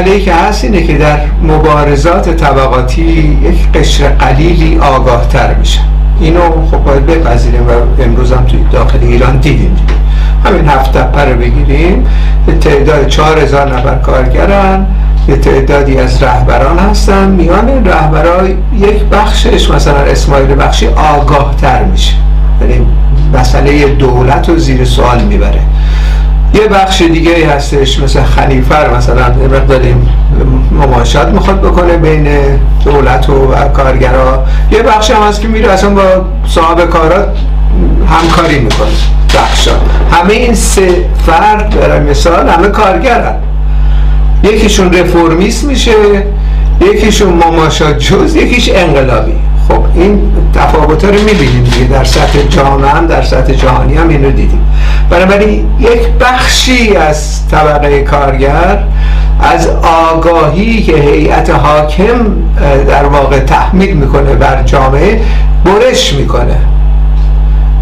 مسئله که هست اینه که در مبارزات طبقاتی یک قشر قلیلی آگاه تر میشن اینو خب باید بپذیریم و امروز هم توی داخل ایران دیدیم همین هفت تپه رو بگیریم. تعداد چهار هزار نفر کارگرن. یه تعدادی از رهبران هستن. میان رهبران یک بخشش مثلا اسماعیل بخشی آگاه تر میشه. یعنی مسئله دولت رو زیر سوال می‌بره. یه بخش دیگه هستش مثل خلیفر مثلا داریم مماشات می‌خواد بکنه بین دولت و کارگرها یه بخش هم هست که میره اصلا با صاحب کارات همکاری می‌کنه بخشا. همه این سه فرد برای مثال همه کارگرن. یکیشون رفرمیست میشه یکیشون مماشات جز یکیش انقلابی. این تفاوت رو می‌بینیم دیگه. در سطح جامعه هم در سطح جهانی هم این رو دیدیم. بنابراین یک بخشی از طبقه کارگر از آگاهی که هیئت حاکم در واقع تحمیل می‌کنه بر جامعه برش می‌کنه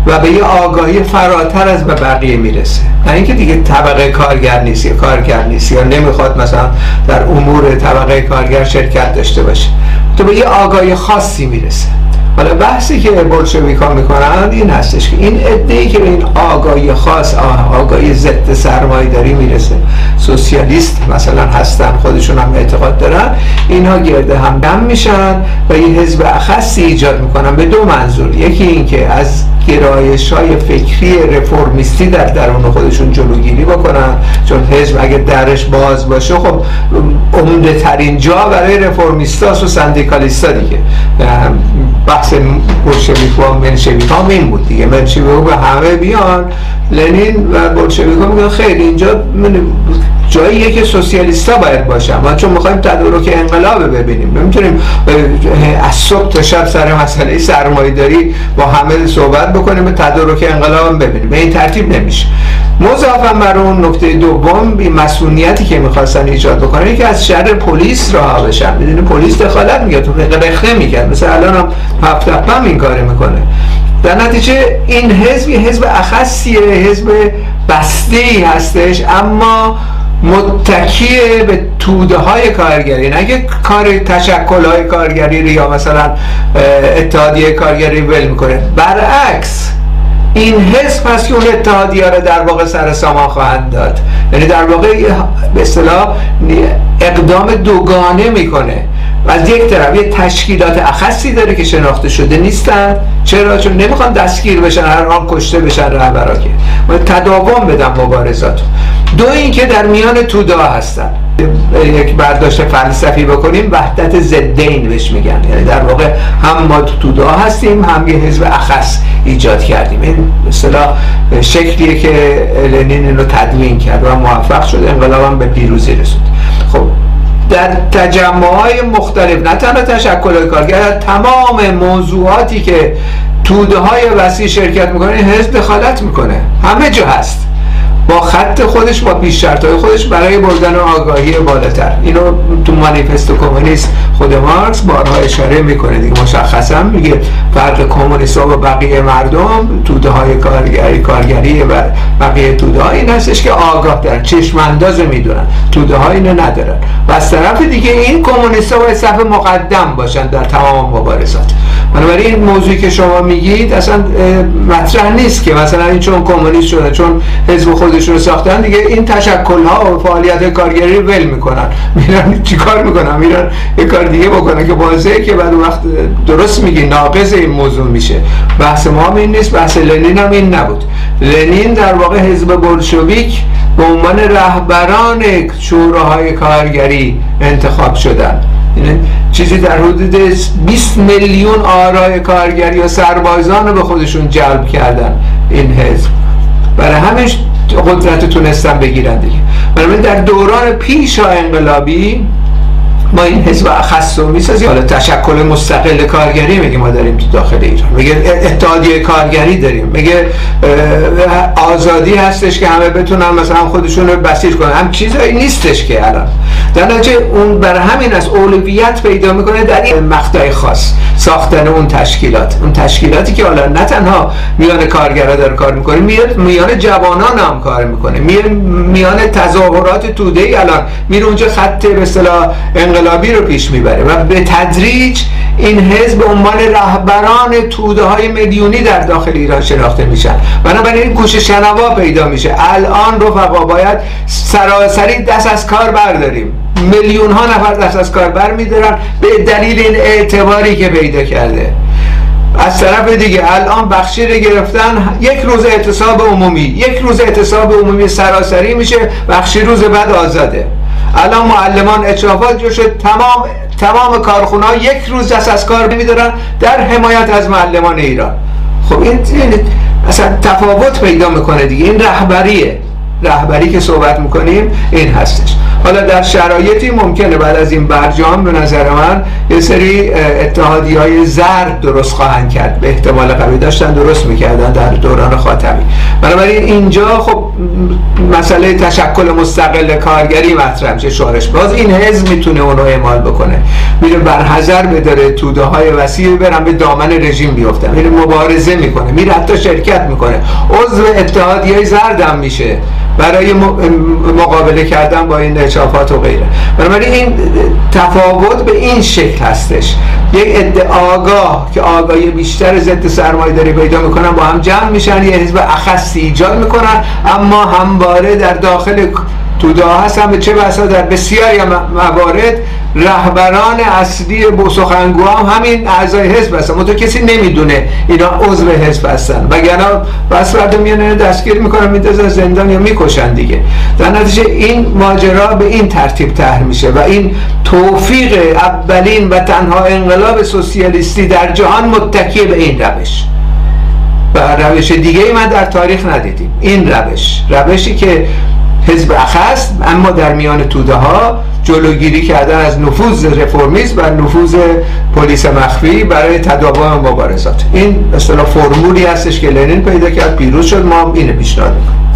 و به یه آگاهی فراتر از به بقیه می‌رسه. نه اینکه دیگه طبقه کارگر نیست یا کارگر نیست یا نمی‌خواد مثلا در امور طبقه کارگر شرکت داشته باشه. تو به یه آگاهی خاصی می‌رسه. حالا بحثی که بلشویکا می‌کنند این هستش که این ای که این آگاهی خاص آگاهی ضد سرمایه داری می‌رسه. سوسیالیست مثلا هستن خودشون هم اعتقاد دارن. اینها گرده هم دم میشن و یه حزب اخصی ایجاد می‌کنن به دو منظور. یکی اینکه از گرایش های فکری رفرمیستی در درون خودشون جلوگیری بکنن چون حزب اگه درش باز باشه خب عمده ترین جا برای رفرمیستاس و سندیکالیستا دیگه. بحث بلشویک و منشویک ها این بود دیگه. منشویک به همه بیان. لنین و بلشویک ها میگن خیلی اینجا جاییه که سوسیالیستا باید باشن. ما چون می‌خوایم تدارک انقلاب ببینیم. نمی‌تونیم از صبح تا شب سر مسئله سرمایه داری با همه صحبت بکنیم به تدارک انقلاب ببینیم. به این ترتیب نمیشه. مضافا بر اون نکته دوم بی مسئولیتی که می‌خواستن ایجاد بکنن که از شر پلیس راه بشن. می‌دونی پلیس دخالت میگه تو رخنه می‌کرد. مثل الان هم هفت این کاری می‌کنه. در نتیجه این حزب یه حزب اخصیه حزب بسته ای هستش. اما متکیه به توده های کارگری نه که کار تشکل های کارگری یا مثلا اتحادیه کارگری ول می‌کنه. برعکس این حزب هست که اون اتحادیه رو در واقع سر سامان خواهند داد. یعنی در واقع به اصطلاح اقدام دوگانه می‌کنه. و از یک طرف یه تشکیلات اخصی داره که شناخته شده نیستن. چرا؟ چون نمی‌خوان دستگیر بشن هر آن کشته بشن رهبرا که. تداوم بدن مبارزات دو اینکه در میان توده هستن. یک برداشت فلسفی بکنیم وحدت زدین بهش میگن. یعنی در واقع هم ما توده هستیم هم یه حزب اخص ایجاد کردیم. این مثلا شکلیه که لنین اینو تدوین کرد و موفق شد. انقلاب به پیروزی رسید خب در تجمع های مختلف نه تنها تشکل کارگر تمام موضوعاتی که توده های وسیع شرکت می‌کنه حزب دخالت می‌کنه. همه جا هست. با خط خودش با پیش های خودش برای بردن آگاهی بالاتر. اینو تو مانیفست کمونیست خود مارکس بارها اشاره می‌کنه دیگه. مشخصا میگه فرق کمونیست و بقیه مردم توده های کارگری کارگری و بقیه توده های این هستش که آگاه دارن چشم انداز می‌دونن. توده های اینو ندارن. و از طرف دیگه این کمونیست ها باید صفحه مقدم باشن در تمام مبارزات. بنابراین این موضوعی که شما میگید اصلا مطرح نیست که مثلا این چون کمونیست شده چون حزب خودشون رو ساختن دیگه این تشکل ها و فعالیت کارگری ول می‌کنن. میرن چیکار می‌کنن؟ میرن یه کار دیگه بکنن که واضحه که بعد وقت درست میگی ناقض این موضوع میشه. بحث ما هم این نیست بحث لنین هم این نبود. لنین در واقع حزب بلشویک به عنوان رهبران شوراهای کارگری انتخاب شدن. یعنی چیزی در حدود 20 میلیون آرای کارگری و سربازان رو به خودشون جلب کردن این حزب. برای همش قدرت تونستن بگیرن دیگه. در دوران پیش انقلابی ما این حزب رو می‌سازیم. حالا تشکل مستقل کارگری میگه ما داریم تو داخل ایران. میگه اتحادیه کارگری داریم. میگه آزادی هستش که همه بتونن مثلا خودشون رو بسیج کنن. هم چیزایی نیستش که الان. در اون بر همین از اولویت پیدا می‌کنه در این مقطع خاص. ساختن اون تشکیلات. اون تشکیلاتی که حالا نه تنها میان کارگرا داره کار می‌کنه میان جوانان هم کار می‌کنه. میان میان تظاهرات توده ای الان. میره اونجا خط به اصطلاح انقلابی رو پیش می‌بره و به تدریج این حزب به عنوان رهبران توده های میلیونی در داخل ایران شناخته میشن. بنابراین گوش شنوا پیدا میشه. الان رفقا باید سراسری دست از کار برداریم. میلیون ها نفر دست از کار بر میدارن به دلیل این اعتباری که پیدا کرده. از طرف دیگه الان بخشی گرفتن. یک روز اعتصاب عمومی. یک روز اعتصاب عمومی سراسری میشه. بخشی روز بعد آزاده. الان معلمان اچافات جو شد. تمام تمام کارخونه ها یک روز دست از کار نمیدارن در حمایت از معلمان ایران. خب این اصلا تفاوت پیدا می‌کنه دیگه. این رهبریه. رهبری که صحبت می‌کنیم این هستش. حالا در شرایطی ممکنه بعد از این برجام به نظر من یه سری اتحادی های زرد درست خواهند کرد. به احتمال قوی داشتن درست می‌کردن در دوران خاتمی. بنابراین اینجا خب مسئله تشکل مستقل کارگری مطرح میشه شورش باز این حزب می‌تونه اونو اعمال بکنه. میره بر حذر بداره توده های وسیع برن به دامن رژیم بیفتن. میره مبارزه می‌کنه. میره حتی شرکت می‌کنه. عضو اتحادی های زرد هم میشه. برای مقابله کردن با این اچافات و غیره. بنابراین این تفاوت به این شکل هستش. یک عده آگاه که آگاهی بیشتر ضد سرمایه داری پیدا می‌کنن با هم جمع میشن یه حزب اخصی ایجاد می‌کنن اما همواره در داخل توده هستن به چه بسا در بسیاری موارد رهبران اصلی سخنگو هم همین اعضای حزب هستن. تو کسی نمی‌دونه اینا عضو حزب هستن. وگرنه بس فردا میان دستگیر می‌کنن میندازن زندان یا می‌کشن دیگه. در نتیجه این ماجرا به این ترتیب طرح میشه و این توفیق اولین و تنها انقلاب سوسیالیستی در جهان متکی به این روش. و روش دیگه ای من در تاریخ ندیدیم. این روش. روشی که حزب اخست اما در میان توده ها جلوگیری کردن از نفوذ رفرمیسم و نفوذ پلیس مخفی برای تداوم مبارزات. این اصطلاح فرمولی هستش که لنین پیدا کرد پیروز شد. ما اینو پیشنهاد می‌کنیم.